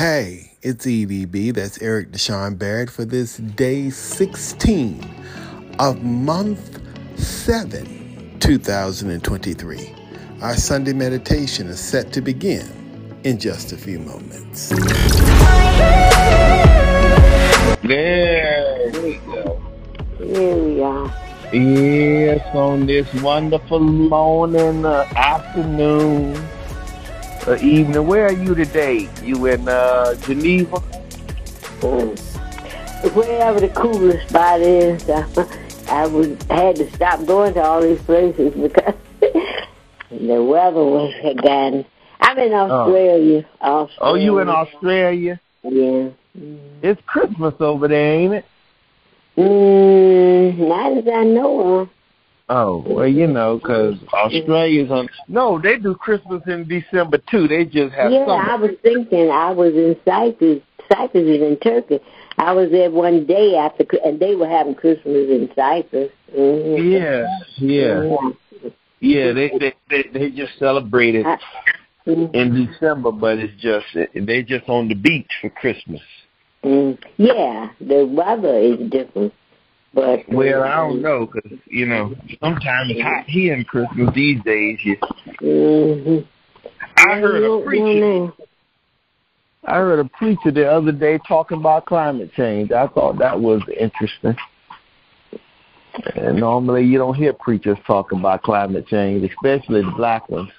Hey, it's EDB. That's Eric Deshaun Barrett for this day 16 of month 7, 2023. Our Sunday meditation is set to begin in just a few moments. There we go. Here we are. Yes, on this wonderful morning, uh, afternoon, uh, evening. Where are you today? You in uh, Geneva? Mm. Wherever the coolest spot is, I, I was had to stop going to all these places because the weather was gotten. I'm in Australia. Australia. Oh, you in Australia? Yeah. It's Christmas over there, ain't it? Mm, not as I know of. Oh, well, you know, 'cause Australia's on. No, they do Christmas in December too. They just have Yeah, summer. I was thinking I was in Cyprus. Cyprus is in Turkey. I was there one day after, and they were having Christmas in Cyprus. Mm-hmm. Yeah, yeah, yeah. They they they, they just celebrated I- Mhm. in December, but it's just they're just on the beach for Christmas. Mm, yeah, the weather is different, but Well, I don't know because you know sometimes it's hot here in Christmas these days. You, hmm I heard a preacher. I heard a preacher the other day talking about climate change. I thought that was interesting. And normally you don't hear preachers talking about climate change, especially the black ones.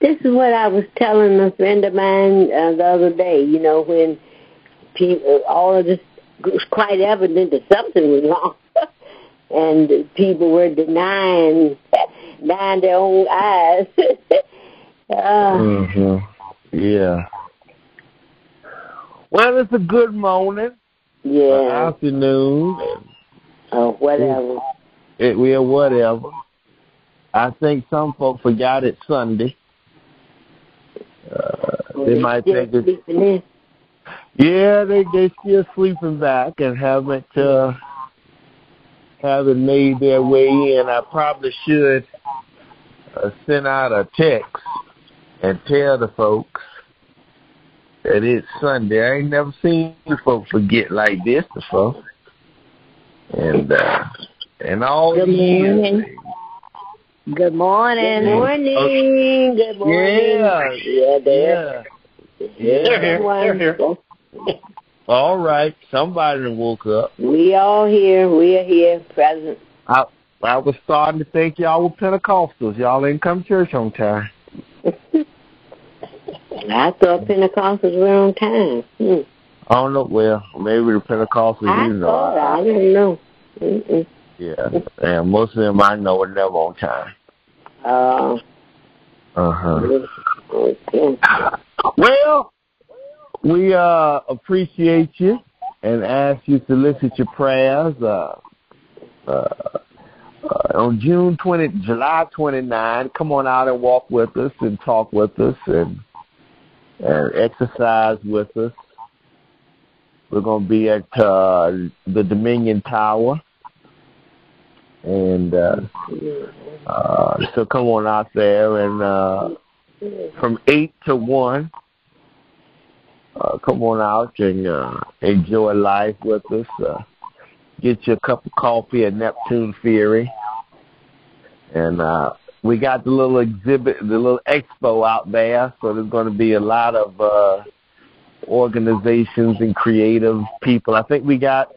This is what I was telling a friend of mine uh, the other day. You know, when people, all of this it was quite evident that something was wrong, and people were denying, denying their own eyes. uh, hmm Yeah. Well, it's a good morning, yeah, afternoon, or whatever. it will whatever. I think some folks forgot it's Sunday. Uh, they might think it's. Yeah, they they still sleeping back and haven't uh haven't made their way in. I probably should uh, send out a text and tell the folks that it's Sunday. I ain't never seen folks forget like this before. And uh and all Good the years. morning. Good morning. Good morning. Good morning. Yeah. Yeah, there. Yeah. Yeah. They're here. They're here. All right. Somebody woke up. We all here. We are here, present. I I was starting to think y'all were Pentecostals. Y'all didn't come to church on time. I thought Pentecostals were on time. Hmm. I don't know. Well, maybe the Pentecostals, I you know. thought. I don't know. Mm-mm. Yeah, and most of them I know are never on time. Uh, Uh huh. okay. Well, we uh appreciate you and ask you to solicit your prayers. Uh, uh, uh, on June 20, July 29, come on out and walk with us and talk with us and and exercise with us. We're going to be at uh, the Dominion Tower. And uh, so come on out there and from 8 to 1, uh, come on out and uh, enjoy life with us. Uh, get you a cup of coffee at Neptune Theory. And uh, we got the little exhibit, the little expo out there. So there's going to be a lot of uh, organizations and creative people. I think we got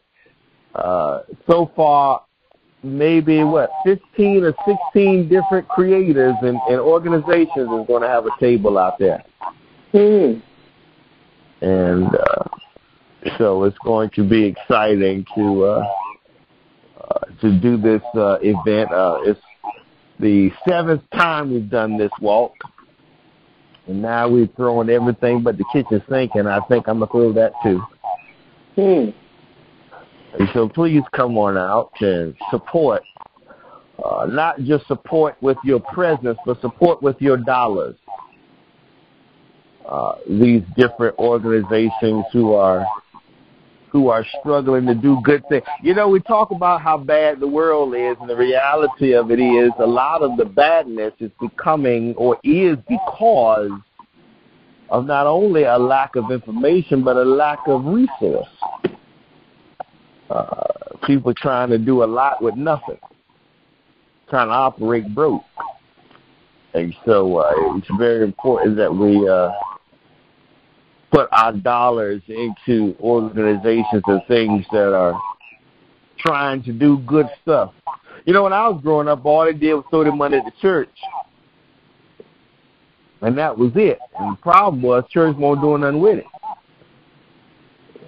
uh, so far maybe what 15 or 16 different creators and, and organizations is going to have a table out there Hmm. And uh, so it's going to be exciting to uh, uh, to do this uh, event. Uh, it's the seventh time we've done this walk, and now we're throwing everything but the kitchen sink, and I think I'm gonna throw that too. Hmm. And so please come on out and support. Uh, not just support with your presence, but support with your dollars. Uh, these different organizations who are who are struggling to do good things. You know, we talk about how bad the world is, and the reality of it is a lot of the badness is becoming or is because of not only a lack of information but a lack of resource. Uh, people trying to do a lot with nothing, trying to operate broke. And so uh, it's very important that we uh, put our dollars into organizations and things that are trying to do good stuff. You know, when I was growing up, all they did was throw the money at the church. And that was it. And the problem was church won't do nothing with it.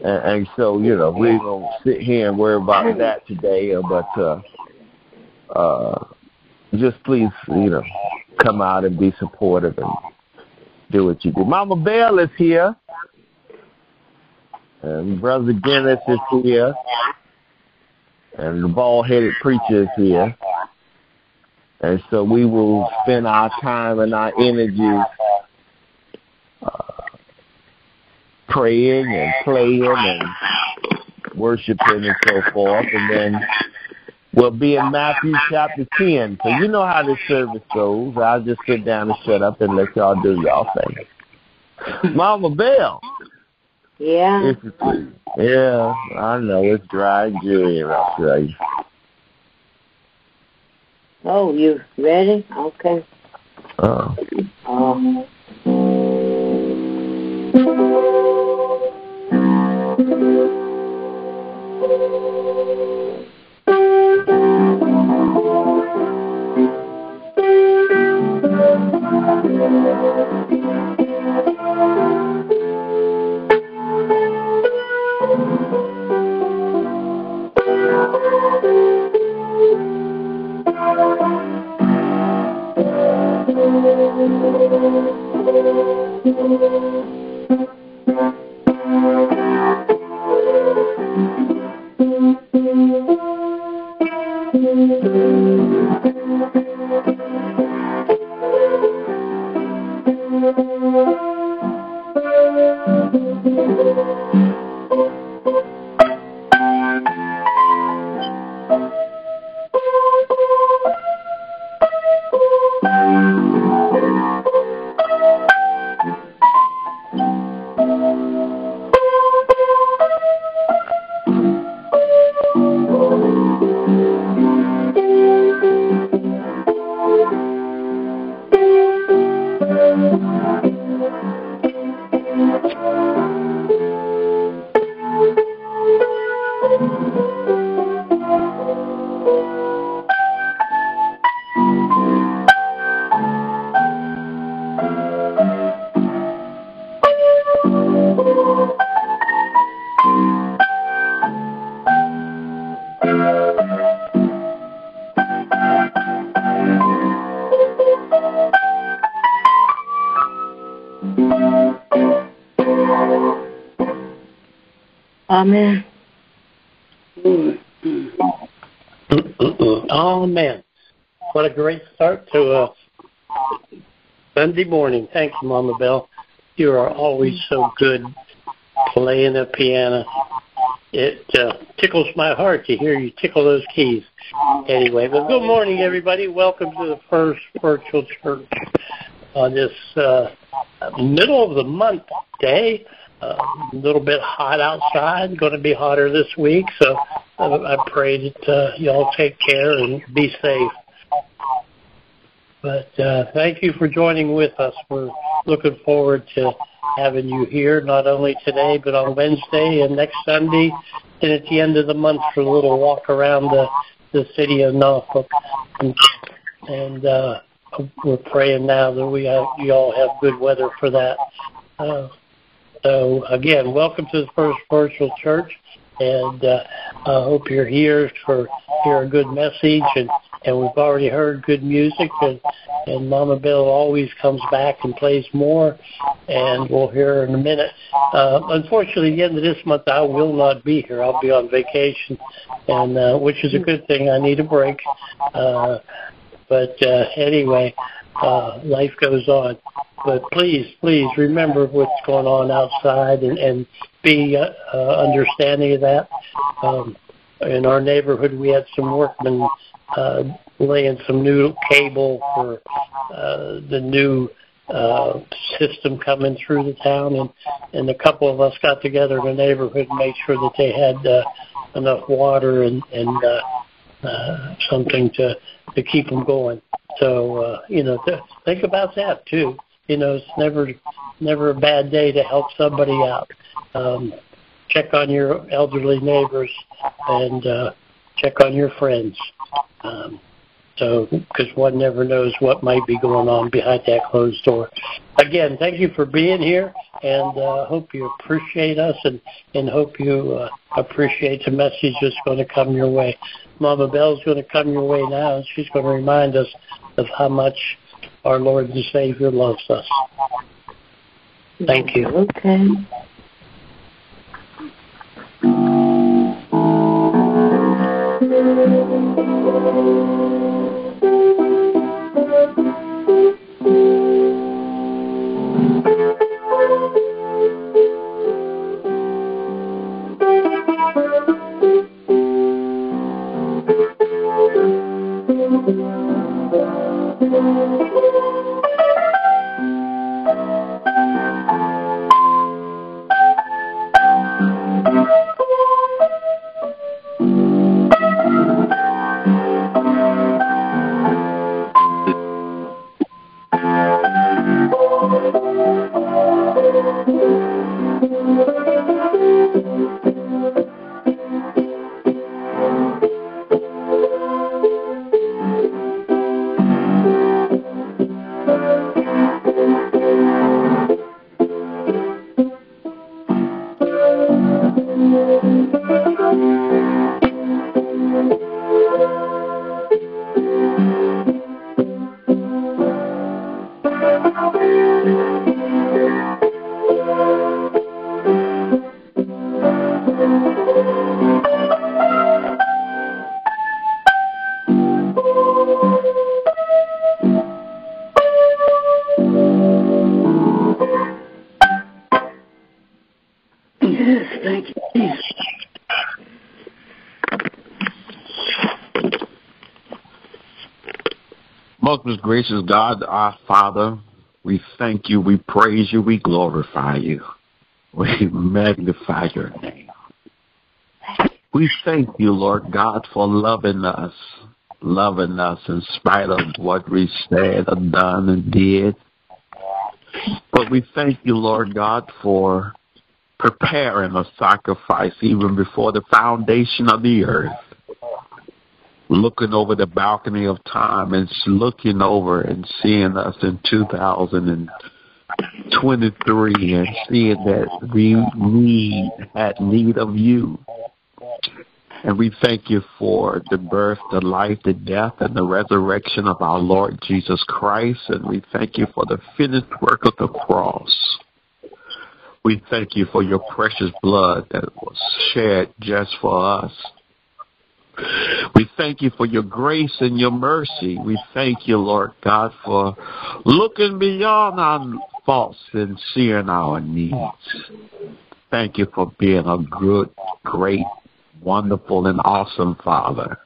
And, and so, you know, we don't sit here and worry about that today, but uh, uh, just please, you know, come out and be supportive and do what you do. Mama Bell is here. And Brother Guinness is here. And the bald headed preacher is here. And so we will spend our time and our energy uh, praying and playing and worshiping and so forth. And then we'll be in Matthew chapter 10. So you know how this service goes. I'll just sit down and shut up and let y'all do y'all thing. Mama Bell. Yeah. Yeah, I know. It's dry and tell you. Oh, you ready? Okay. Uh, Oh. Amen. Oh man, what a great start to a Sunday morning. Thank you, Mama Bell. You are always so good playing the piano. It uh, tickles my heart to hear you tickle those keys. Anyway, but good morning, everybody. Welcome to the first virtual church on this uh, middle of the month day. Uh, a little bit hot outside, going to be hotter this week, so I, I pray that uh, y'all take care and be safe. But uh, thank you for joining with us. We're looking forward to having you here, not only today, but on Wednesday and next Sunday, and at the end of the month for a little walk around the, the city of Norfolk. And, and uh, we're praying now that we have, you all have good weather for that. Uh, so again, welcome to the first virtual church, and uh, I hope you're here for hear a good message, and and we've already heard good music, and and Mama Bill always comes back and plays more, and we'll hear in a minute. Uh, unfortunately, at the end of this month, I will not be here. I'll be on vacation, and uh, which is a good thing. I need a break. Uh, but uh, anyway, uh, life goes on. But please, please remember what's going on outside and, and be uh, uh, understanding of that. Um, in our neighborhood, we had some workmen uh, laying some new cable for uh, the new uh, system coming through the town, and and a couple of us got together in the neighborhood and made sure that they had uh, enough water and and uh, uh, something to to keep them going. So uh, you know, th- think about that too. You know, it's never never a bad day to help somebody out. Um, check on your elderly neighbors and uh, check on your friends. Um, so, because one never knows what might be going on behind that closed door. Again, thank you for being here, and uh, hope you appreciate us, and and hope you uh, appreciate the message that's going to come your way. Mama Bell's going to come your way now, and she's going to remind us of how much our Lord and Savior loves us. Thank you. Okay. Gracious God, our Father, we thank you, we praise you, we glorify you. We magnify your name. We thank you, Lord God, for loving us, loving us in spite of what we said or done and did. But we thank you, Lord God, for preparing a sacrifice even before the foundation of the earth. Looking over the balcony of time and looking over and seeing us in 2023 and seeing that we need, had need of you. And we thank you for the birth, the life, the death, and the resurrection of our Lord Jesus Christ. And we thank you for the finished work of the cross. We thank you for your precious blood that was shed just for us. We thank you for your grace and your mercy. We thank you, Lord God, for looking beyond our faults and seeing our needs. Thank you for being a good, great, wonderful, and awesome Father.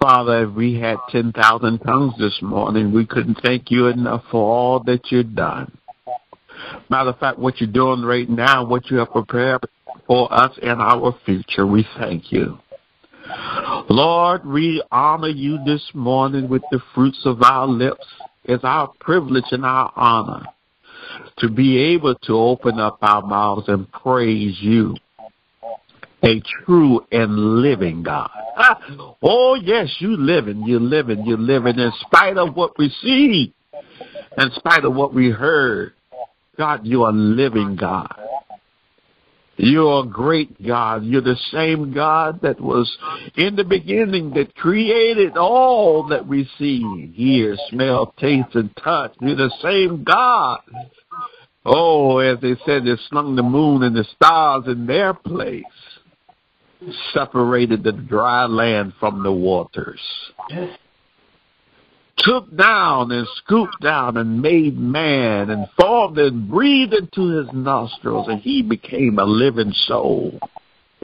Father, if we had 10,000 tongues this morning, we couldn't thank you enough for all that you've done. Matter of fact, what you're doing right now, what you have prepared for us in our future, we thank you. Lord, we honor you this morning with the fruits of our lips. It's our privilege and our honor to be able to open up our mouths and praise you, a true and living God. Ah, oh, yes, you living, you're living, you're living in spite of what we see, in spite of what we heard. God, you are living God. You're a great God. You're the same God that was in the beginning that created all that we see, hear, smell, taste, and touch. You're the same God. Oh, as they said, they slung the moon and the stars in their place, separated the dry land from the waters. Yes. Took down and scooped down and made man and formed and breathed into his nostrils, and he became a living soul.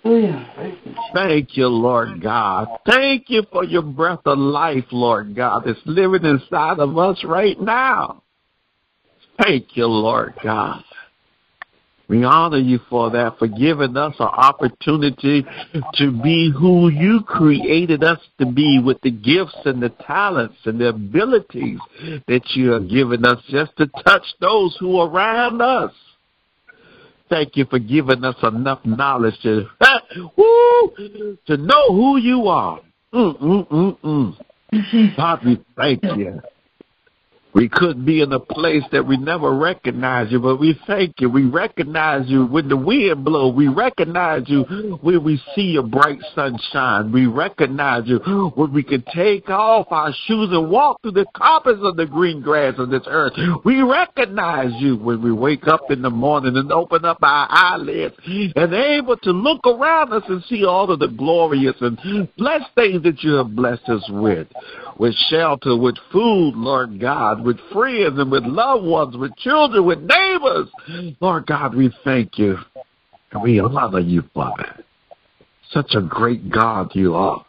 Yeah. Thank you. Thank you, Lord God. Thank you for your breath of life, Lord God, that's living inside of us right now. thank you, Lord God. We honor you for that, for giving us an opportunity to be who you created us to be with the gifts and the talents and the abilities that you have given us just to touch those who are around us. Thank you for giving us enough knowledge to, woo, to know who you are. Mm, mm, mm, mm. God, we thank you. We could be in a place that we never recognize you, but we thank you. We recognize you when the wind blows. We recognize you when we see your bright sunshine. We recognize you when we can take off our shoes and walk through the carpets of the green grass of this earth. We recognize you when we wake up in the morning and open up our eyelids and able to look around us and see all of the glorious and blessed things that you have blessed us with with shelter, with food, Lord God, with friends and with loved ones, with children, with neighbors. Lord God, we thank you and we honor you that. Such a great God you are.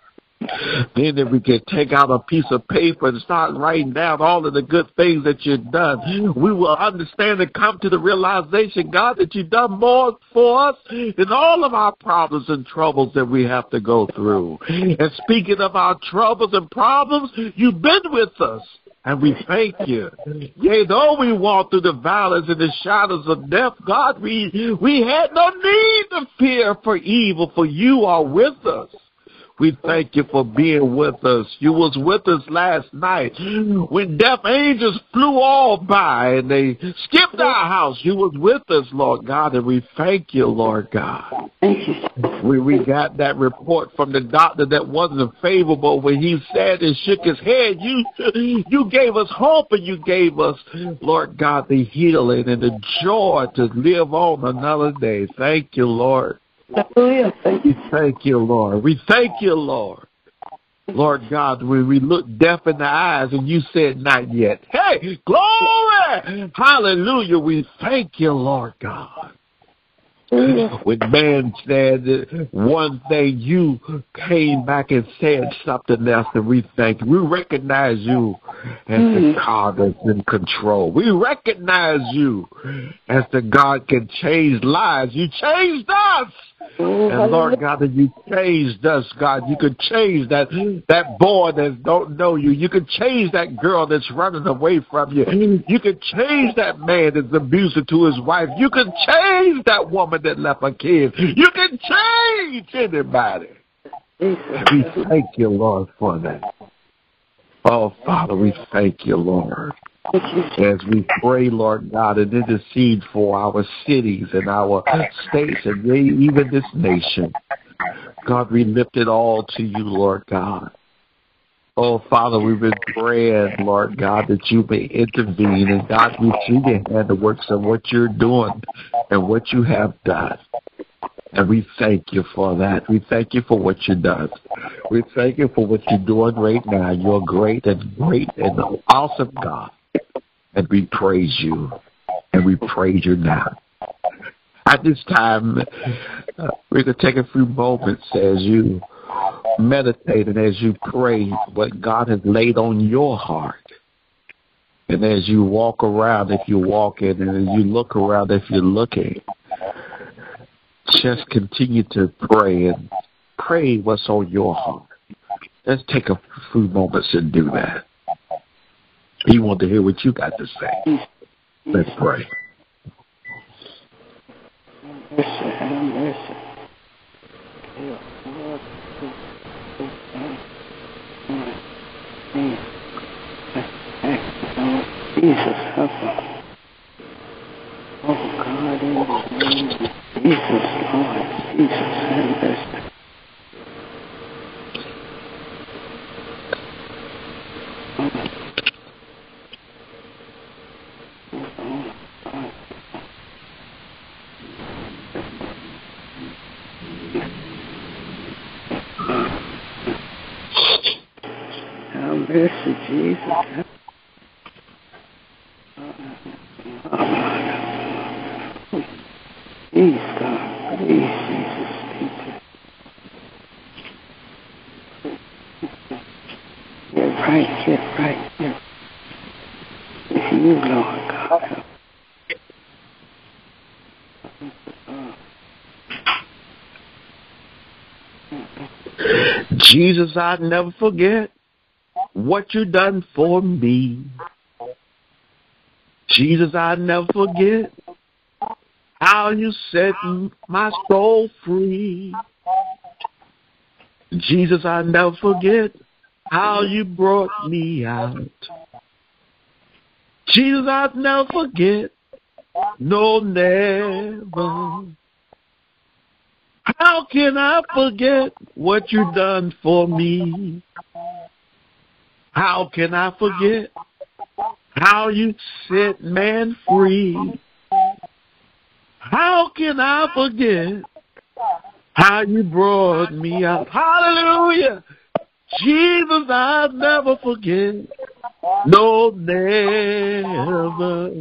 Then if we could take out a piece of paper and start writing down all of the good things that you've done, we will understand and come to the realization, God, that you've done more for us than all of our problems and troubles that we have to go through. And speaking of our troubles and problems, you've been with us. And we thank you. Yea, though we walk through the valleys and the shadows of death, God, we, we had no need to fear for evil, for you are with us. We thank you for being with us. You was with us last night when deaf angels flew all by and they skipped our house. You was with us, Lord God, and we thank you, Lord God. Thank you. We we got that report from the doctor that wasn't favorable when he said and shook his head. You you gave us hope and you gave us, Lord God, the healing and the joy to live on another day. Thank you, Lord. Hallelujah. Thank you. We thank you, Lord. We thank you, Lord. Lord God, when we look deaf in the eyes and you said not yet. Hey, glory! Hallelujah. We thank you, Lord God. When man said one thing, you came back and said something else, and we thank you. We recognize you as the mm. God that's in control. We recognize you as the God can change lives. You changed us. And Lord God, that you changed us, God. You could change that that boy that don't know you. You could change that girl that's running away from you. You could change that man that's abusive to his wife. You could change that woman that left her kids. You can change anybody. We thank you, Lord, for that. Oh, Father, we thank you, Lord. As we pray, Lord God, and intercede for our cities and our states and even this nation. God, we lift it all to you, Lord God. Oh, Father, we've been praying, Lord God, that you may intervene. And God, we see the hand the works of what you're doing and what you have done. And we thank you for that. We thank you for what you done. We thank you for what you're doing right now. You're great and great and awesome God. And we praise you. And we praise you now. At this time, uh, going to take a few moments as you meditate and as you pray what God has laid on your heart. And as you walk around, if you're walking, and as you look around, if you're looking, just continue to pray and pray what's on your heart. Let's take a few moments and do that. He wants to hear what you got to say. Let's pray. Jesus, help us. Oh God, in the name of Jesus, Lord, Jesus, have mercy. Have mercy, Jesus. Please, God, please, Jesus, speak to Get right, get right, get It's you, Lord God. Jesus, I'll never forget what you done for me. Jesus, I'll never forget how you set my soul free. Jesus, I'll never forget how you brought me out. Jesus, I'll never forget. No, never. How can I forget what you done for me? How can I forget how you set man free? How can I forget how you brought me out? Hallelujah! Jesus, I'll never forget. No, never.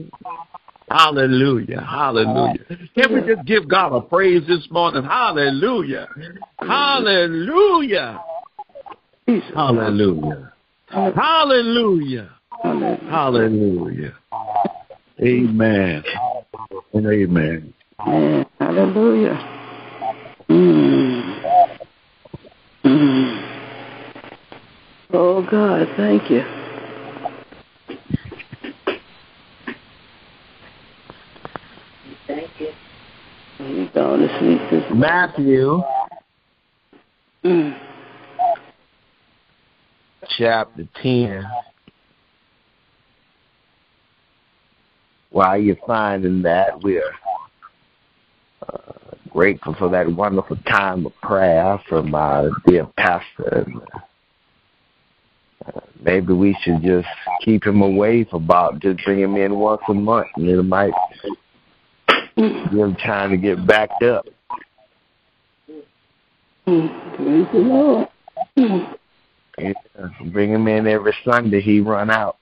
Hallelujah. Hallelujah. Can we just give God a praise this morning? Hallelujah. Hallelujah. Hallelujah. Hallelujah. Hallelujah. Amen. And amen. Hallelujah. Mm. Mm. Oh God, thank you. Thank you. You going to sleep this Matthew mm. chapter 10. While you're finding that, we're uh, grateful for that wonderful time of prayer from our dear pastor. Uh, maybe we should just keep him away for about just bring him in once a month, and it might give him time to get backed up. Praise the Lord. Yeah, bring him in every Sunday. He run out.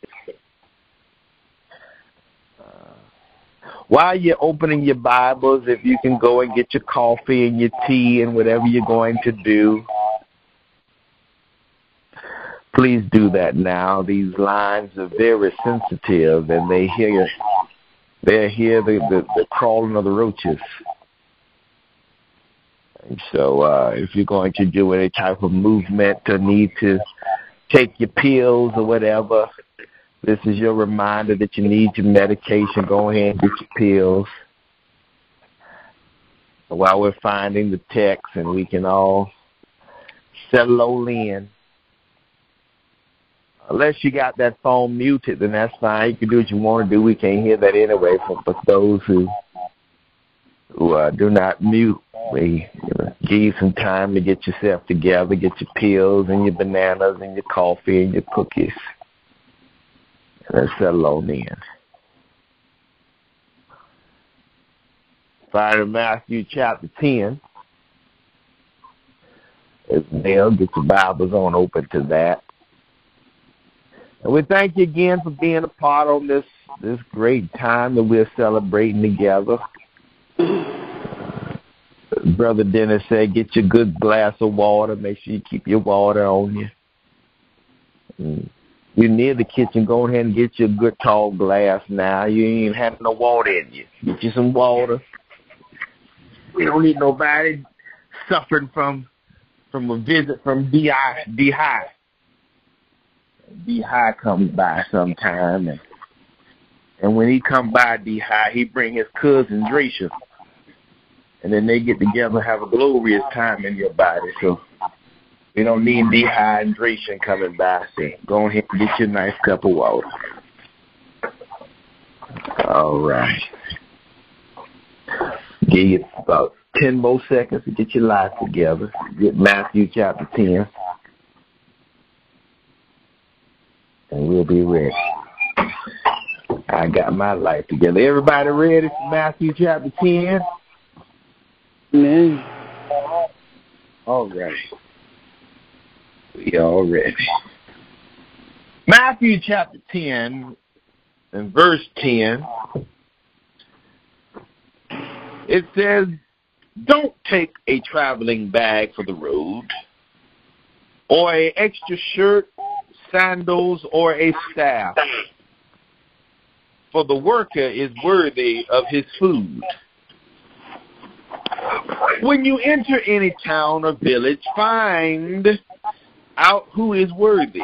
While you're opening your Bibles, if you can go and get your coffee and your tea and whatever you're going to do, please do that now. These lines are very sensitive, and they hear they hear the, the, the crawling of the roaches. And so, uh, if you're going to do any type of movement or need to take your pills or whatever, this is your reminder that you need your medication. Go ahead and get your pills. While we're finding the text, and we can all settle in. Unless you got that phone muted, then that's fine. You can do what you want to do. We can't hear that anyway. For those who do not mute, know, give you some time to get yourself together, get your pills and your bananas and your coffee and your cookies. Let's settle on in. Find Matthew chapter 10. As well, get your Bibles on open to that. And we thank you again for being a part on this this great time that we're celebrating together. Brother Dennis said, get your good glass of water. Make sure you keep your water on you. Mm. You're near the kitchen. Go ahead and get you a good tall glass now. You ain't having no water in you. Get you some water. We don't need nobody suffering from from a visit from D I D High. D High comes by sometime, and and when he come by D High, he bring his cousin Dresha, and then they get together and have a glorious time in your body. So we don't need dehydration coming by. So go ahead and get your nice cup of water. All right. Give you about ten more seconds to get your life together. Get Matthew chapter ten. And we'll be ready. I got my life together. Everybody ready for Matthew chapter 10? Amen. All right. We all ready. Matthew chapter 10 and verse 10. It says, Don't take a traveling bag for the road, or a extra shirt, sandals, or a staff. For the worker is worthy of his food. When you enter any town or village, find out who is worthy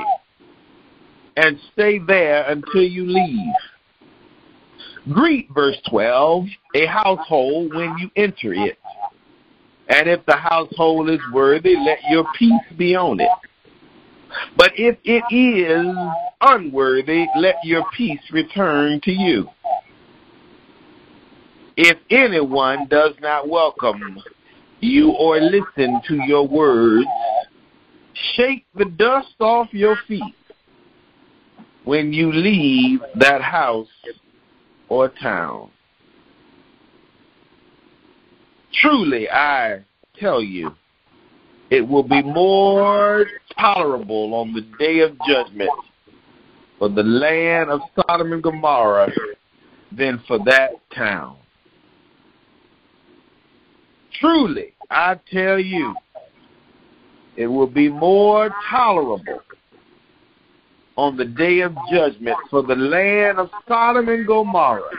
and stay there until you leave. Greet, verse 12, a household when you enter it. And if the household is worthy, let your peace be on it. But if it is unworthy, let your peace return to you. If anyone does not welcome you or listen to your words, shake the dust off your feet when you leave that house or town. Truly, I tell you, it will be more tolerable on the day of judgment for the land of Sodom and Gomorrah than for that town. Truly, I tell you, it will be more tolerable on the day of judgment for the land of Sodom and Gomorrah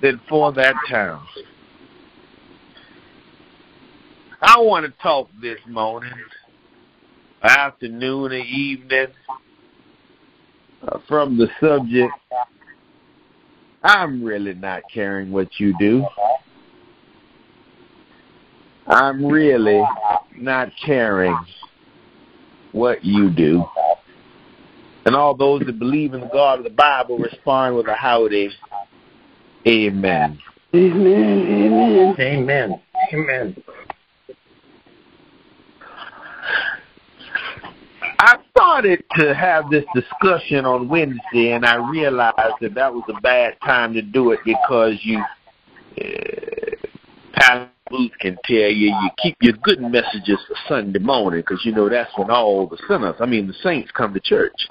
than for that town. I want to talk this morning, afternoon, or evening uh, from the subject. I'm really not caring what you do. I'm really not caring what you do. And all those that believe in the God of the Bible respond with a howdy. Amen. Amen. Amen. Amen. Amen. I started to have this discussion on Wednesday, and I realized that that was a bad time to do it because you, uh, Pastor Booth can tell you, you keep your good messages for Sunday morning because you know that's when all the sinners, I mean the saints, come to church.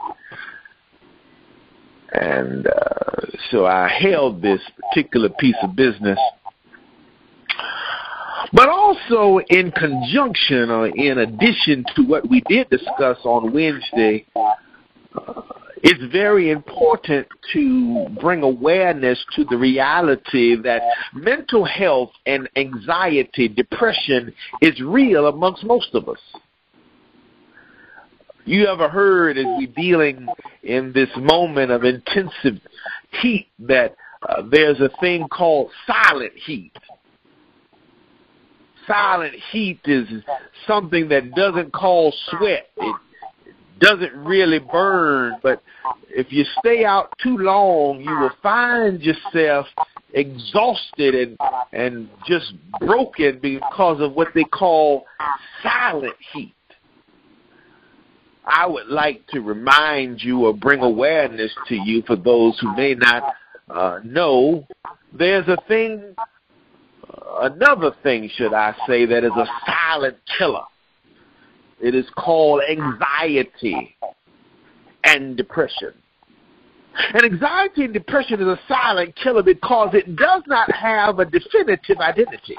And uh, so I held this particular piece of business but also in conjunction or in addition to what we did discuss on Wednesday, uh, it's very important to bring awareness to the reality that mental health and anxiety, depression is real amongst most of us. You ever heard as we're dealing in this moment of intensive heat that uh, there's a thing called silent heat? silent heat is something that doesn't cause sweat. It doesn't really burn, but if you stay out too long, you will find yourself exhausted and and just broken because of what they call silent heat. I would like to remind you or bring awareness to you for those who may not uh, know. There's a thing another thing, should I say, that is a silent killer. It is called anxiety and depression. And anxiety and depression is a silent killer because it does not have a definitive identity.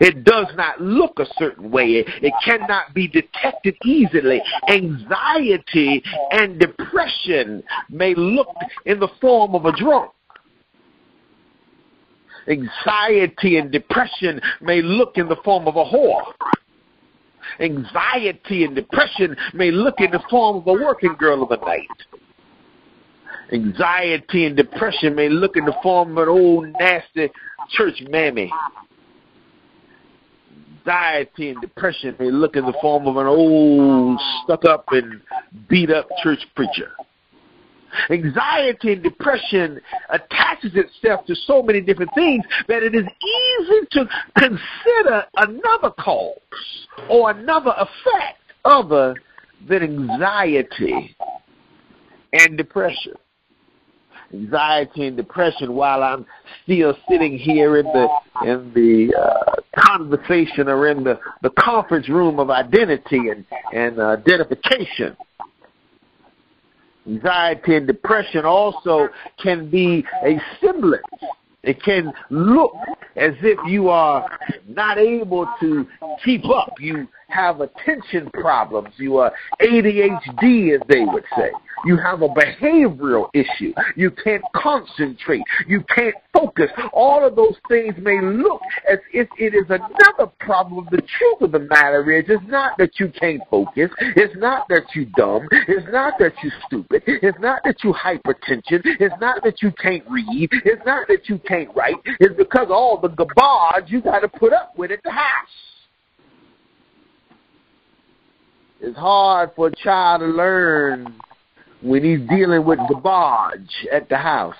It does not look a certain way. It, cannot be detected easily. Anxiety and depression may look in the form of a drunk Anxiety and depression may look in the form of a whore. Anxiety and depression may look in the form of a working girl of the night. Anxiety and depression may look in the form of an old nasty church mammy. Anxiety and depression may look in the form of an old stuck up and beat up church preacher. Anxiety and depression attaches itself to so many different things that it is easy to consider another cause or another effect other than anxiety and depression. Anxiety and depression while I'm still sitting here in the in the uh, conversation or in the, the conference room of identity and, and uh, identification Anxiety and depression also can be a semblance. It can look as if you are not able to keep up. You have attention problems. You uh, are ADHD, as they would say. You have a behavioral issue. You can't concentrate. You can't focus. All of those things may look as if it is another problem. The truth of the matter is, it's not that you can't focus. It's not that you're dumb. It's not that you're stupid. It's not that you hypertension. It's not that you can't read. It's not that you can't write. It's because of all the garbage you got to put up with at the house. It's hard for a child to learn when he's dealing with garbage at the house.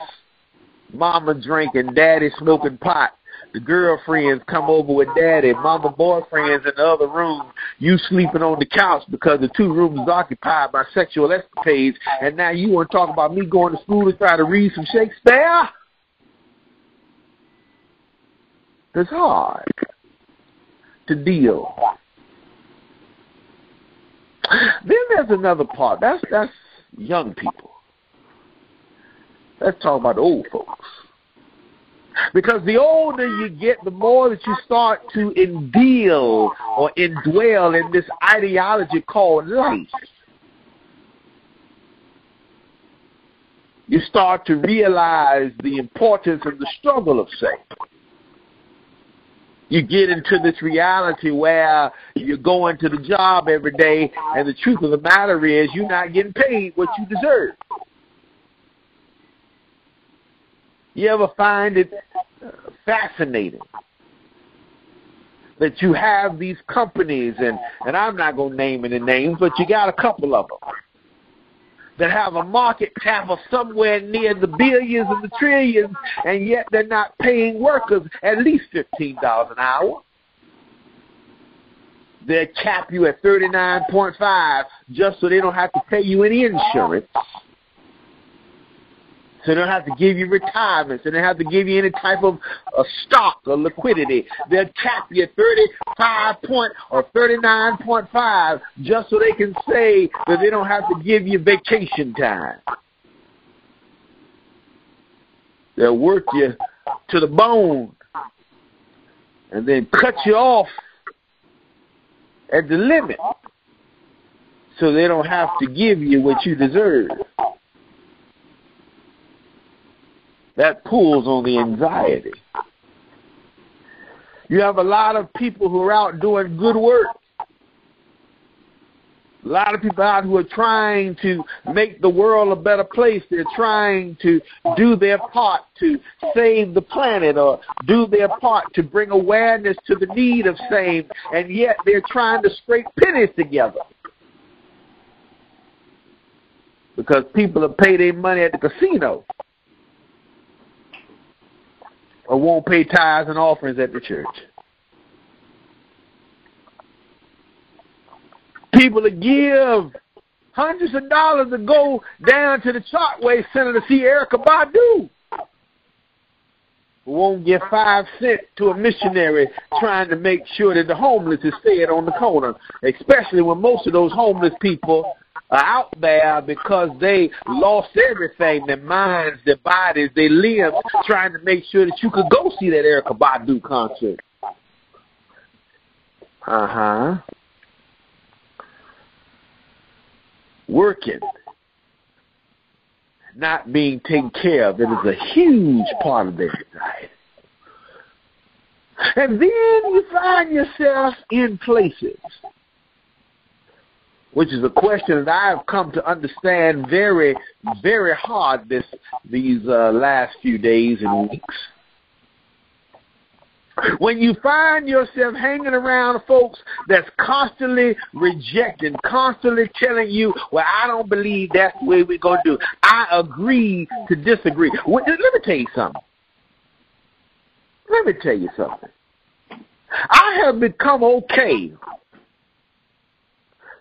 Mama drinking, daddy smoking pot. The girlfriends come over with daddy, mama boyfriends in the other room. You sleeping on the couch because the two rooms occupied by sexual escapades, and now you want to talk about me going to school to try to read some Shakespeare? It's hard to deal. Then there's another part. That's that's young people. Let's talk about old folks. Because the older you get, the more that you start to indeal or indwell in this ideology called life. You start to realize the importance of the struggle of faith you get into this reality where you're going to the job every day, and the truth of the matter is you're not getting paid what you deserve. You ever find it fascinating that you have these companies, and, and I'm not going to name any names, but you got a couple of them that have a market cap of somewhere near the billions and the trillions, and yet they're not paying workers at least fifteen dollars an hour. They cap you at thirty nine point five just so they don't have to pay you any insurance. So they don't have to give you retirement. So they don't have to give you any type of uh, stock or liquidity. They'll cap you at 35 point or 39.5 just so they can say that they don't have to give you vacation time. They'll work you to the bone and then cut you off at the limit so they don't have to give you what you deserve. That pulls on the anxiety. You have a lot of people who are out doing good work. A lot of people out who are trying to make the world a better place. They're trying to do their part to save the planet or do their part to bring awareness to the need of same, and yet they're trying to scrape pennies together. Because people have paid their money at the casino or won't pay tithes and offerings at the church. People that give hundreds of dollars to go down to the Chartway Center to see Erykah Badu. Won't give five cents to a missionary trying to make sure that the homeless is fed on the corner, especially when most of those homeless people are out there because they lost everything their minds, their bodies, their limbs trying to make sure that you could go see that Erykah Badu concert. Uh huh. Working, not being taken care of, it is a huge part of their life. And then you find yourself in places which is a question that I've come to understand very, very hard this these uh, last few days and weeks. When you find yourself hanging around folks that's constantly rejecting, constantly telling you, well, I don't believe that's the way we're going to do. I agree to disagree. Let me tell you something. Let me tell you something. I have become okay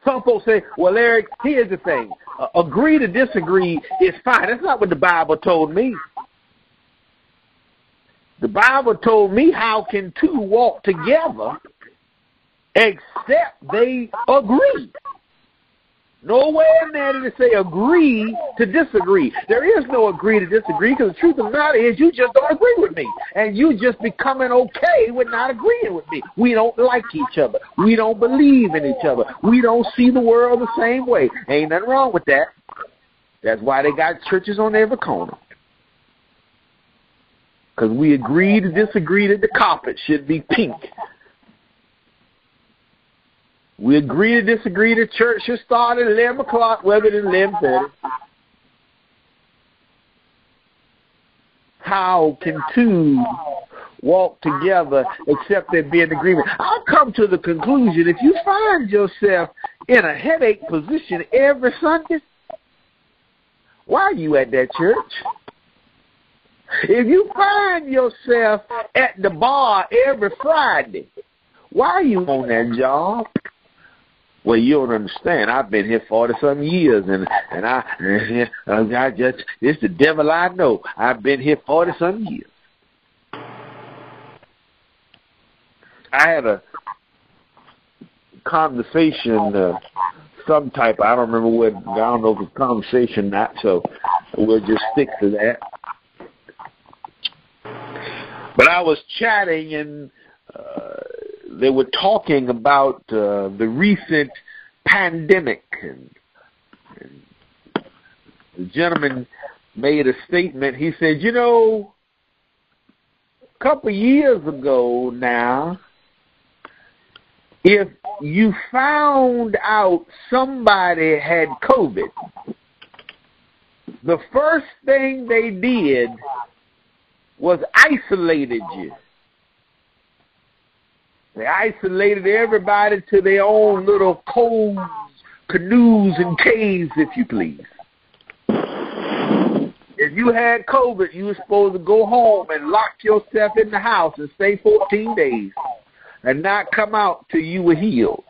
some folks say, well, Eric, here's the thing. Uh, agree to disagree is fine. That's not what the Bible told me. The Bible told me how can two walk together except they agree. Nowhere in there did it say agree to disagree. There is no agree to disagree because the truth of the matter is you just don't agree with me. And you just becoming okay with not agreeing with me. We don't like each other. We don't believe in each other. We don't see the world the same way. Ain't nothing wrong with that. That's why they got churches on every corner. Because we agree to disagree that the carpet should be pink. We agree to disagree the church should start at 11 o'clock rather than 11.30. How can two walk together except there be an agreement? I'll come to the conclusion if you find yourself in a headache position every Sunday, why are you at that church? If you find yourself at the bar every Friday, why are you on that job? Well, you don't understand. I've been here forty some years, and and I, I just it's the devil I know. I've been here forty some years. I had a conversation, uh, some type. I don't remember what. I don't know if it's conversation not. So we'll just stick to that. But I was chatting and uh, they were talking about uh, the recent pandemic. And, and the gentleman made a statement. He said, you know, a couple years ago now, if you found out somebody had COVID, the first thing they did was isolated you. They isolated everybody to their own little coves, canoes, and caves, if you please. If you had COVID, you were supposed to go home and lock yourself in the house and stay 14 days and not come out till you were healed.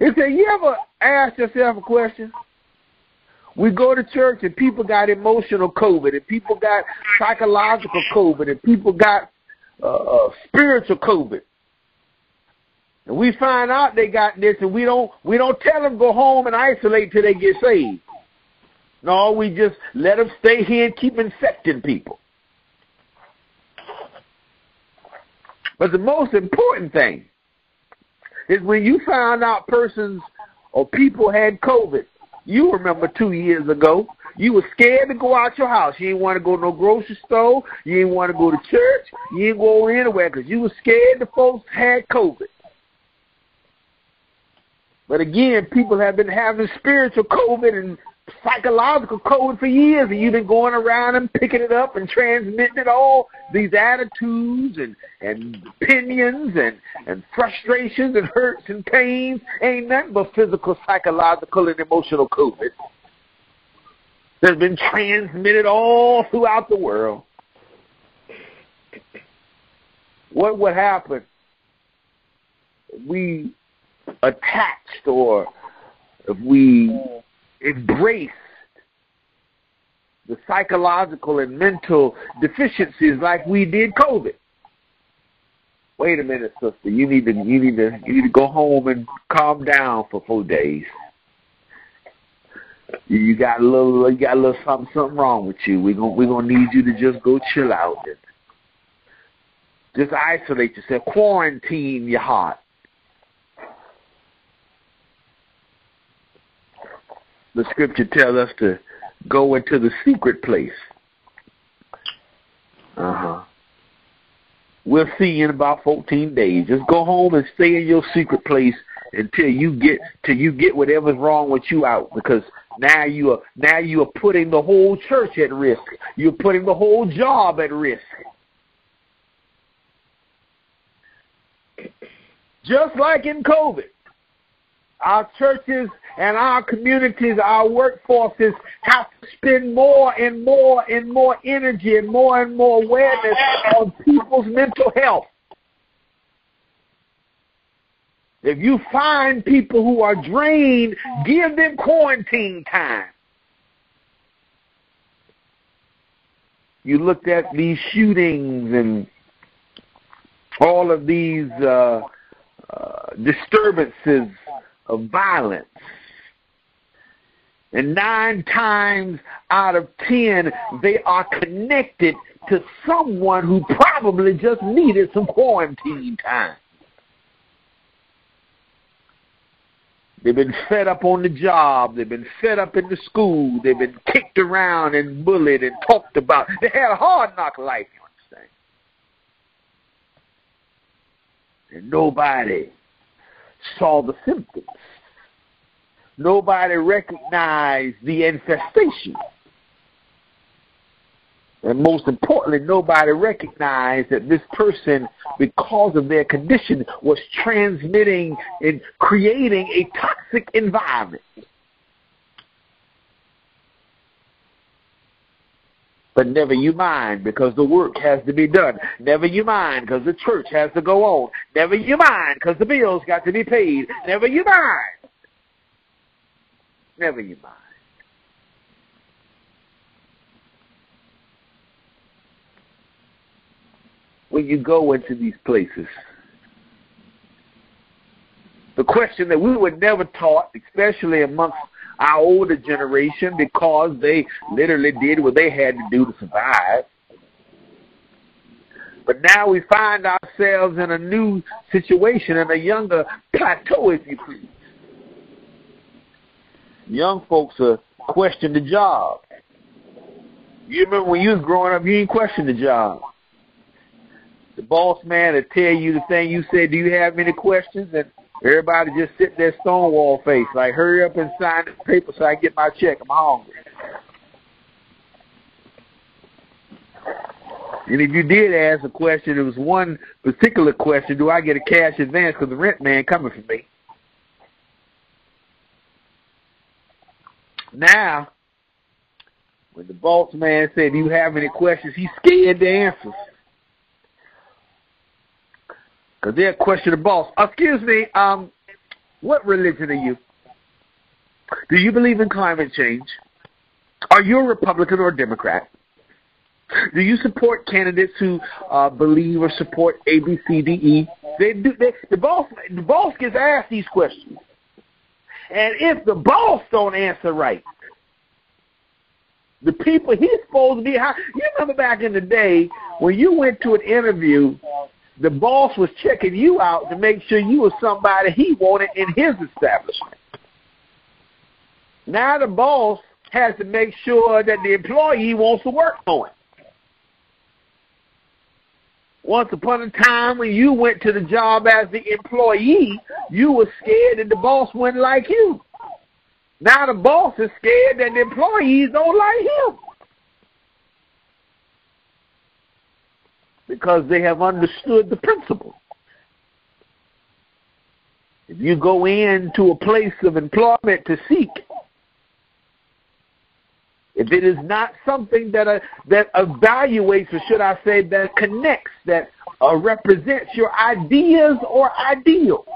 He said, you ever ask yourself a question? We go to church and people got emotional COVID, and people got psychological COVID, and people got uh, uh, spiritual COVID. And we find out they got this, and we don't we don't tell them go home and isolate till they get saved. No, we just let them stay here and keep infecting people. But the most important thing is when you found out persons or people had COVID, you remember two years ago, you were scared to go out your house. You didn't want to go to no grocery store. You didn't want to go to church. You didn't go anywhere because you were scared the folks had COVID. But again, people have been having spiritual COVID and psychological COVID for years, and you've been going around and picking it up and transmitting it all these attitudes and and opinions and and frustrations and hurts and pains ain't nothing but physical, psychological, and emotional COVID that's been transmitted all throughout the world. What would happen? We attached or if we embraced the psychological and mental deficiencies like we did COVID. Wait a minute, sister. You need to you need to you need to go home and calm down for four days. You got a little you got a little something something wrong with you. We're gonna we're gonna need you to just go chill out just isolate yourself, quarantine your heart. The scripture tells us to go into the secret place. Uh huh. We'll see you in about 14 days. Just go home and stay in your secret place until you get till you get whatever's wrong with you out because now you are now you are putting the whole church at risk. You're putting the whole job at risk. Just like in COVID, our churches and our communities, our workforces have to spend more and more and more energy and more and more awareness on people's mental health. If you find people who are drained, give them quarantine time. You looked at these shootings and all of these uh, uh, disturbances of violence. And nine times out of ten, they are connected to someone who probably just needed some quarantine time. They've been fed up on the job. They've been fed up in the school. They've been kicked around and bullied and talked about. They had a hard knock life, you understand? And nobody saw the symptoms. Nobody recognized the infestation. And most importantly, nobody recognized that this person, because of their condition, was transmitting and creating a toxic environment. But never you mind because the work has to be done. Never you mind because the church has to go on. Never you mind because the bills got to be paid. Never you mind. Never you mind. when you go into these places. The question that we were never taught, especially amongst our older generation, because they literally did what they had to do to survive. But now we find ourselves in a new situation, in a younger plateau, if you please. Young folks are questioning the job. You remember when you was growing up, you didn't question the job the boss man to tell you the thing you said, do you have any questions? And everybody just sit there stonewall face, like hurry up and sign the paper so I get my check. I'm hungry. And if you did ask a question, it was one particular question: Do I get a cash advance because the rent man coming for me? Now, when the boss man said, "Do you have any questions?" He's scared to answer. Because they'll question the boss. Excuse me, um, what religion are you? Do you believe in climate change? Are you a Republican or a Democrat? Do you support candidates who uh, believe or support A, B, C, D, E? They do. They, the boss, the boss gets asked these questions, and if the boss don't answer right, the people he's supposed to be. You remember back in the day when you went to an interview the boss was checking you out to make sure you were somebody he wanted in his establishment. Now the boss has to make sure that the employee wants to work for him. Once upon a time when you went to the job as the employee, you were scared that the boss wouldn't like you. Now the boss is scared that the employees don't like him. Because they have understood the principle. If you go into a place of employment to seek, if it is not something that uh, that evaluates, or should I say, that connects, that uh, represents your ideas or ideals,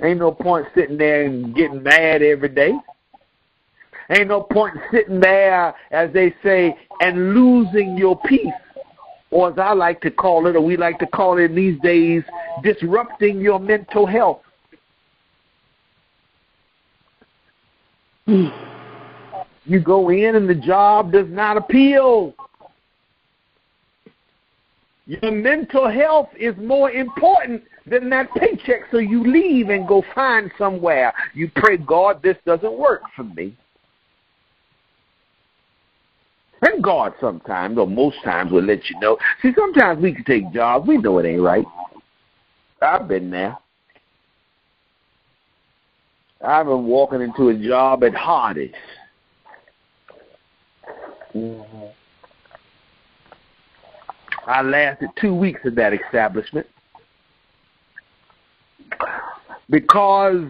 ain't no point sitting there and getting mad every day. Ain't no point sitting there, as they say, and losing your peace. Or as I like to call it, or we like to call it these days, disrupting your mental health. You go in and the job does not appeal. Your mental health is more important than that paycheck, so you leave and go find somewhere. You pray, God, this doesn't work for me. And God sometimes, or most times, will let you know. See, sometimes we can take jobs, we know it ain't right. I've been there. I've been walking into a job at Hardee's. Mm-hmm. I lasted two weeks at that establishment because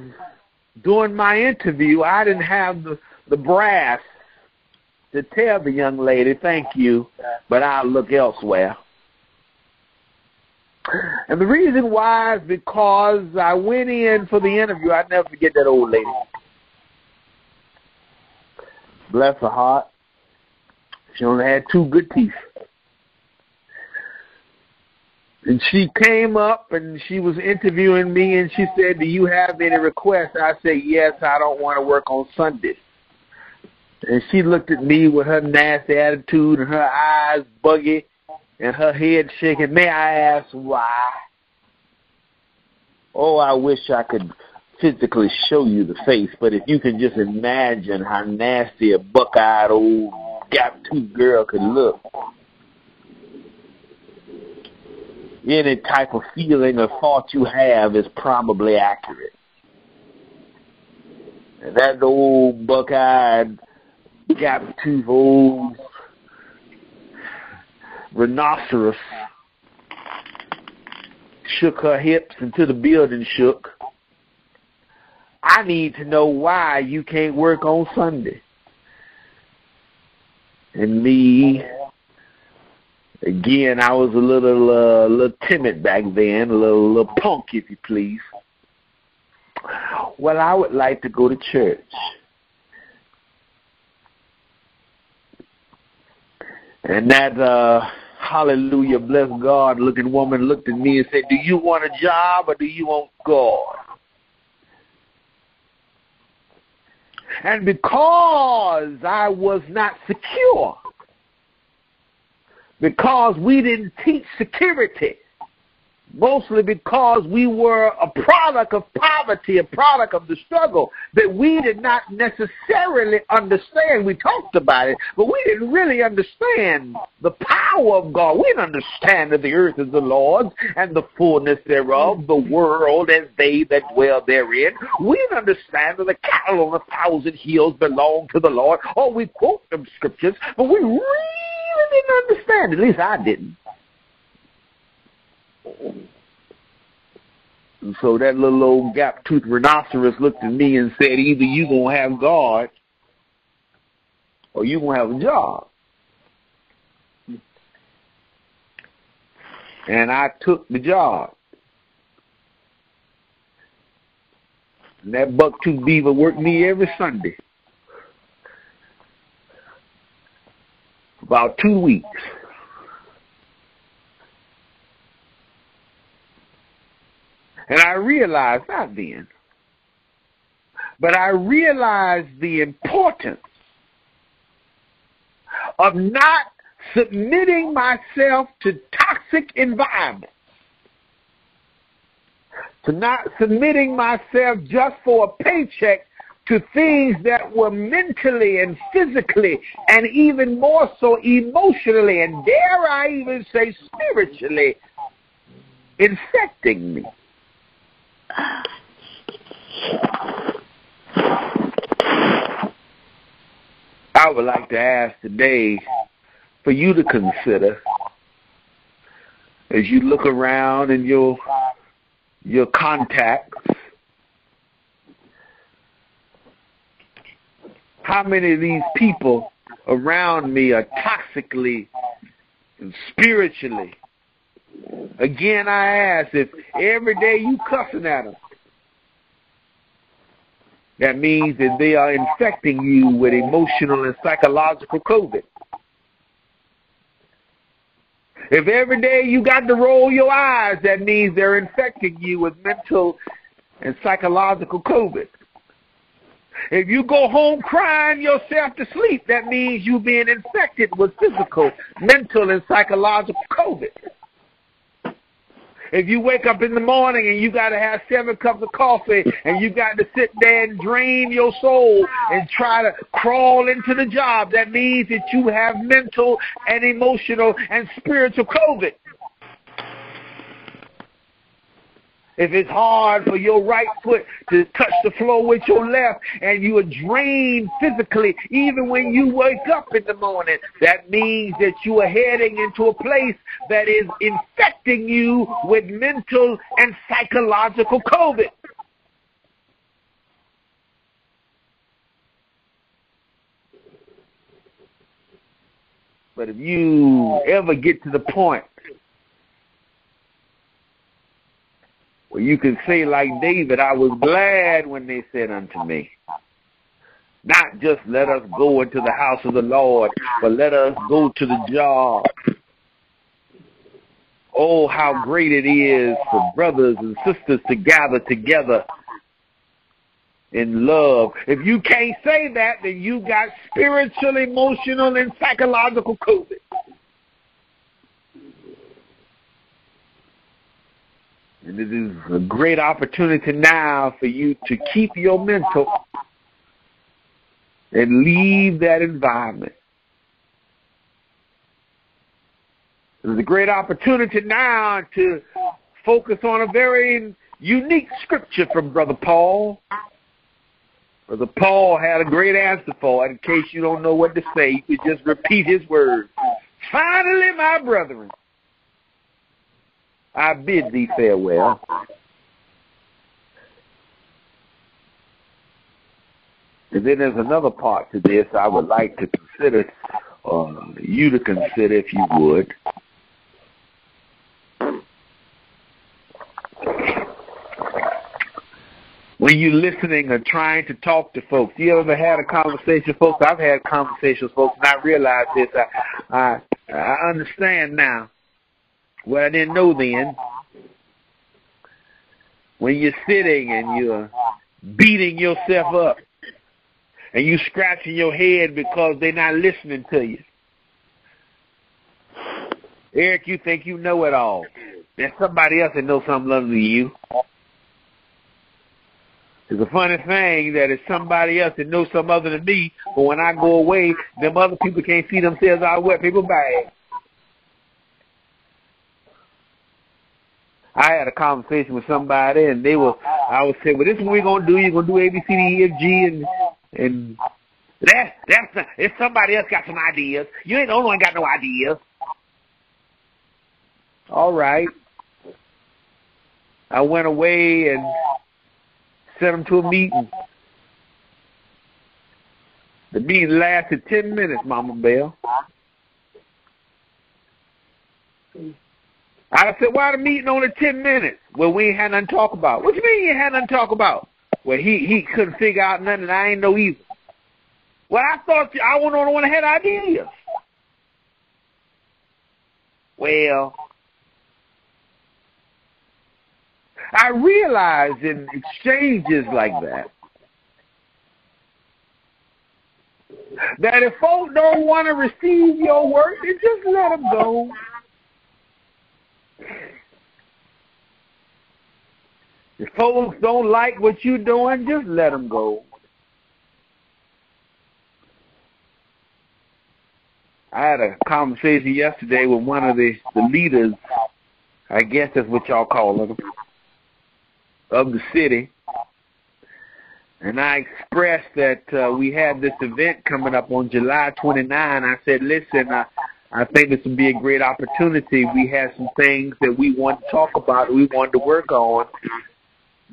during my interview I didn't have the, the brass to tell the young lady, thank you, but I'll look elsewhere. And the reason why is because I went in for the interview. I never forget that old lady. Bless her heart. She only had two good teeth. And she came up and she was interviewing me and she said, Do you have any requests? I said, Yes, I don't want to work on Sundays. And she looked at me with her nasty attitude and her eyes buggy and her head shaking. May I ask why? Oh, I wish I could physically show you the face, but if you can just imagine how nasty a buck-eyed old gap-toothed girl could look, any type of feeling or thought you have is probably accurate. And that old buck-eyed, gap-toothed old rhinoceros shook her hips until the building shook. I need to know why you can't work on Sunday. And me, again, I was a little, uh, little timid back then, a little, little punk, if you please. Well, I would like to go to church. And that uh hallelujah, bless God looking woman looked at me and said, Do you want a job or do you want God? And because I was not secure, because we didn't teach security, mostly because we were a product of poverty, a product of the struggle that we did not necessarily understand. We talked about it, but we didn't really understand the power of God. We didn't understand that the earth is the Lord's and the fullness thereof, mm. the world and they that dwell therein. We didn't understand that the cattle on a thousand hills belong to the Lord. Oh, we quote them scriptures, but we really didn't understand. At least I didn't. And so that little old gap-toothed rhinoceros looked at me and said, either you to have God or you to have a job. And I took the job. And that buck-tooth beaver worked me every Sunday. About two weeks. And I realized, not then, but I realized the importance of not submitting myself to toxic environments, to not submitting myself just for a paycheck to things that were mentally and physically and even more so emotionally and dare I even say spiritually infecting me. I would like to ask today for you to consider as you look around in your your contacts how many of these people around me are toxically and spiritually Again, I ask if every day you cussing at them, that means that they are infecting you with emotional and psychological COVID. If every day you got to roll your eyes, that means they're infecting you with mental and psychological COVID. If you go home crying yourself to sleep, that means you've been infected with physical, mental, and psychological COVID. If you wake up in the morning and you got to have seven cups of coffee and you got to sit there and drain your soul and try to crawl into the job, that means that you have mental and emotional and spiritual COVID. If it's hard for your right foot to touch the floor with your left and you are drained physically even when you wake up in the morning, that means that you are heading into a place that is infecting you with mental and psychological COVID. But if you ever get to the point you can say like David, I was glad when they said unto me, not just let us go into the house of the Lord, but let us go to the job. Oh, how great it is for brothers and sisters to gather together in love. If you can't say that, then you got spiritual, emotional, and psychological COVID. And it is a great opportunity now for you to keep your mental and leave that environment. There's a great opportunity now to focus on a very unique scripture from Brother Paul. Brother Paul had a great answer for it. In case you don't know what to say, you could just repeat his words. Finally, my brethren, I bid thee farewell. And then there's another part to this I would like to consider, uh, you to consider if you would. When you're listening or trying to talk to folks, you ever had a conversation, folks? I've had conversations, folks, and I realize this. I, I, I understand now what I didn't know then. When you're sitting and you're beating yourself up and you're scratching your head because they're not listening to you. Eric, you think you know it all. There's somebody else that knows something other than you. It's a funny thing that it's somebody else that knows something other than me, but when I go away, them other people can't see themselves out wet people bag. I had a conversation with somebody, and they were. I was saying, "Well, this is what we're gonna do. You're gonna do A, B, C, D, E, F, G, and and that that's the, if somebody else got some ideas. You ain't the only one got no ideas." All right. I went away and sent them to a meeting. The meeting lasted ten minutes, Mama Bell. I said, why the meeting only ten minutes? Well, we ain't had nothing to talk about. What you mean you had nothing to talk about? Well, he he couldn't figure out nothing, and I ain't know either. Well, I thought I wasn't the one that had ideas. Well, I realize in exchanges like that, that if folks don't want to receive your work, then just let them go. If folks don't like what you're doing, just let them go. I had a conversation yesterday with one of the, the leaders, I guess that's what y'all call them, of the city. And I expressed that uh, we had this event coming up on July 29. I said, listen, I, I think this would be a great opportunity. We have some things that we want to talk about, we want to work on.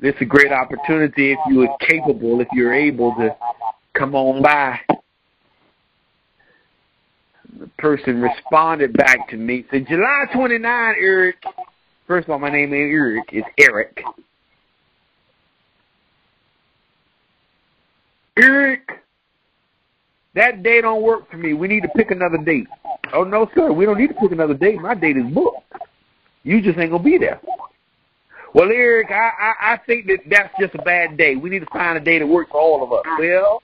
This is a great opportunity if you are capable, if you're able to come on by. The person responded back to me, said, July 29, Eric. First of all, my name ain't Eric, it's Eric. Eric, that day don't work for me. We need to pick another date. Oh no, sir, we don't need to pick another date. My date is booked. You just ain't gonna be there. Well, Eric, I, I I think that that's just a bad day. We need to find a day that works for all of us. Well,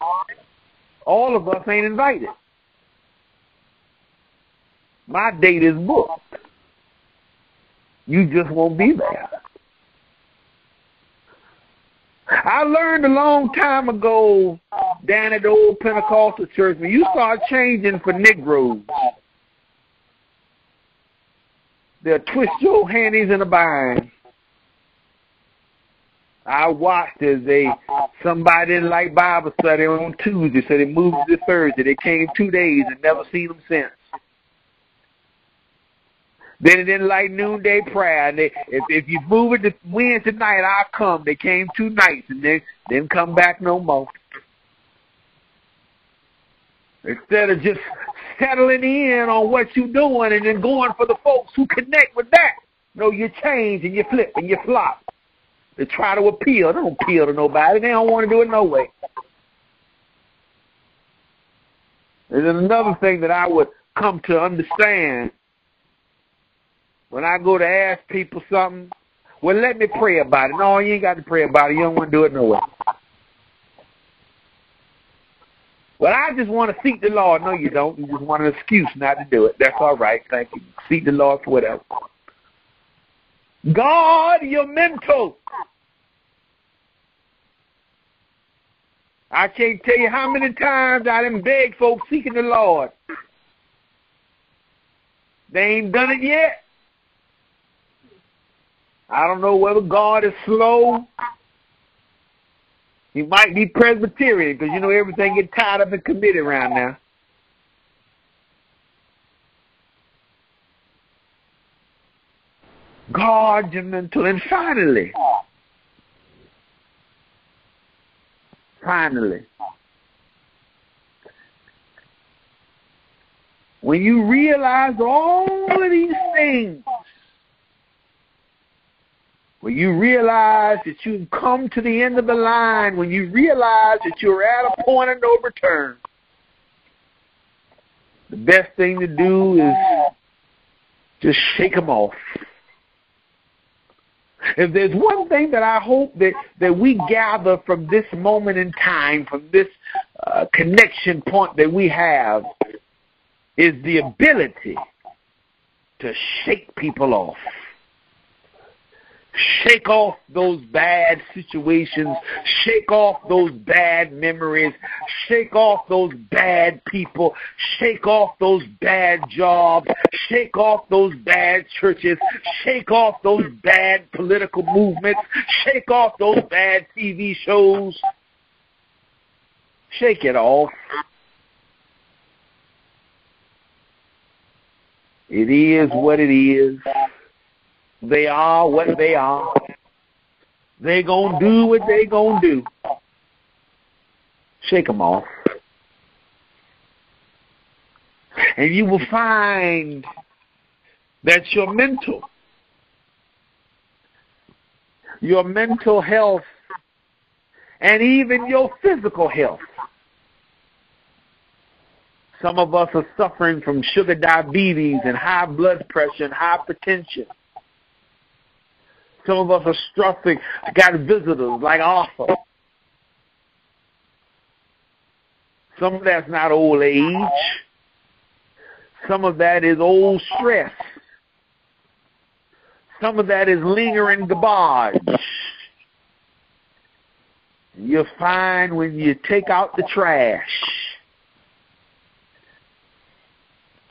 all of us ain't invited. My date is booked. You just won't be there. I learned a long time ago down at the old Pentecostal church when you start changing for Negroes, they'll twist your handies in a bind. I watched as they somebody didn't like Bible study on Tuesday, so they moved to Thursday. They came two days and never seen them since. Then they didn't like noonday prayer. And they, if if you move it to Wednesday night, I'll come. They came two nights and they didn't come back no more. Instead of just settling in on what you're doing and then going for the folks who connect with that. No, you change and you flip and you flop. They try to appeal. They don't appeal to nobody. They don't want to do it no way. And then another thing that I would come to understand when I go to ask people something, well, let me pray about it. No, you ain't got to pray about it. You don't want to do it no way. Well, I just want to seek the Lord. No, you don't. You just want an excuse not to do it. That's all right. Thank you. Seek the Lord for whatever. Guard your mental. I can't tell you how many times I done begged folks seeking the Lord. They ain't done it yet. I don't know whether God is slow. He might be Presbyterian because you know everything get tied up and committed around now. God judgmental and finally, finally, when you realize all of these things, when you realize that you've come to the end of the line, when you realize that you're at a point of no return, the best thing to do is just shake them off. If there's one thing that I hope that, that we gather from this moment in time, from this uh, connection point that we have, is the ability to shake people off. Shake off those bad situations. Shake off those bad memories. Shake off those bad people. Shake off those bad jobs. Shake off those bad churches. Shake off those bad political movements. Shake off those bad TV shows. Shake it off. It is what it is. They are what they are. They gonna do what they gonna do. Shake them off. And you will find that your mental, your mental health, and even your physical health. Some of us are suffering from sugar diabetes and high blood pressure and hypertension. Some of us are struggling, got visitors like Arthur. Some of that's not old age. Some of that is old stress. Some of that is lingering garbage. You'll find when you take out the trash.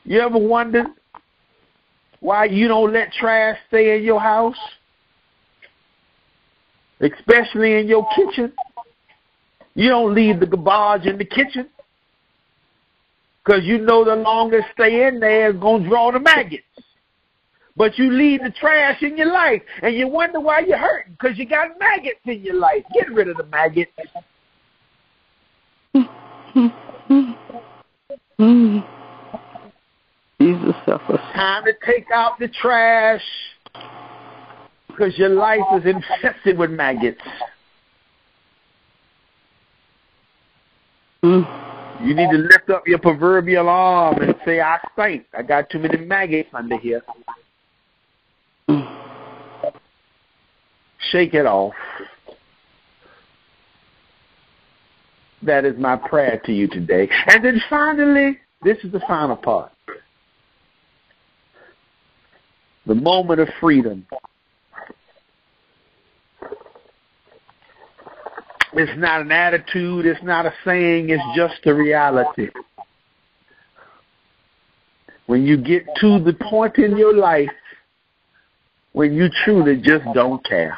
You ever wondered why you don't let trash stay in your house? Especially in your kitchen. You don't leave the garbage in the kitchen because you know the longer stay in there is going to draw the maggots. But you leave the trash in your life, and you wonder why you're hurting because you got maggots in your life. Get rid of the maggots. Mm. Mm. Jesus suffers. Time to take out the trash because your life is infested with maggots. Mm. You need to lift up your proverbial arm and say, I stink. I got too many maggots under here. Mm. Shake it off. That is my prayer to you today. And then finally, this is the final part. The moment of freedom. It's not an attitude, it's not a saying, it's just a reality. When you get to the point in your life when you truly just don't care.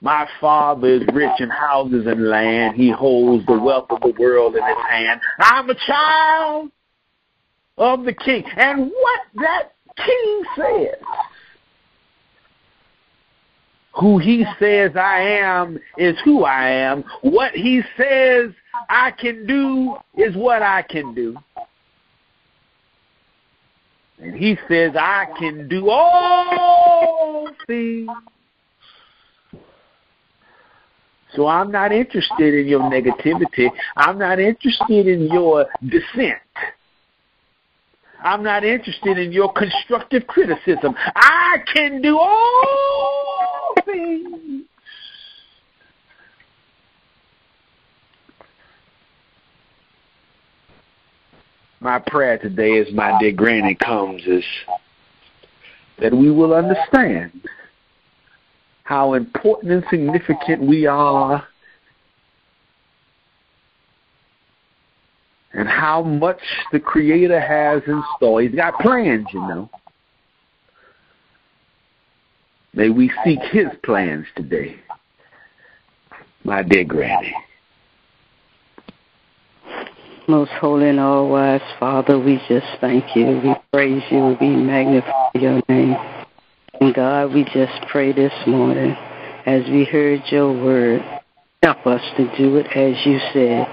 My father is rich in houses and land. He holds the wealth of the world in his hand. I'm a child of the king. And what that king says who he says I am is who I am. What he says I can do is what I can do. And he says I can do all things. So I'm not interested in your negativity. I'm not interested in your dissent. I'm not interested in your constructive criticism. I can do all things. My prayer today as my dear granny comes is that we will understand how important and significant we are and how much the Creator has in store. He's got plans, you know. May we seek His plans today, my dear Granny. Most holy and all wise Father, we just thank you. We praise you. We magnify your name. And God, we just pray this morning as we heard your word. Help us to do it as you said.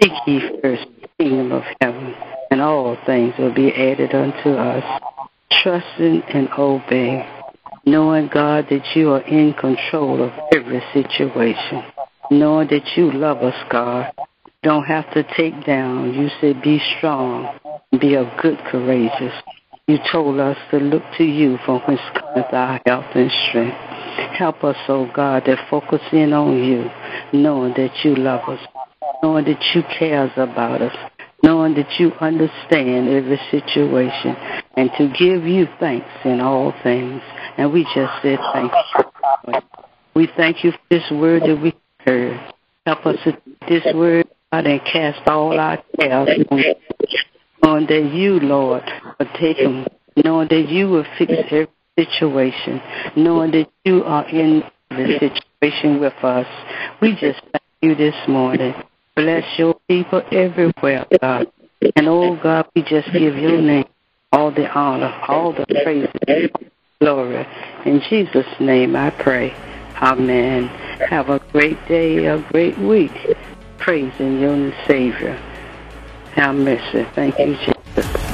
Seek ye first the kingdom of heaven, and all things will be added unto us. Trusting and obeying, knowing, God, that you are in control of every situation, knowing that you love us, God. Don't have to take down. You said, be strong, be of good courageous. You told us to look to you for whence cometh our health and strength. Help us, oh God, to focus in on you, knowing that you love us, knowing that you cares about us, knowing that you understand every situation, and to give you thanks in all things. And we just said thank you. We thank you for this word that we heard. Help us to this word and cast all our cares on that you, Lord, will take them, knowing that you will fix every situation, knowing that you are in the situation with us. We just thank you this morning. Bless your people everywhere, God. And oh God, we just give your name all the honor, all the praise, glory. In Jesus' name I pray. Amen. Have a great day, a great week praise in your Savior, our mercy. Thank you, Jesus.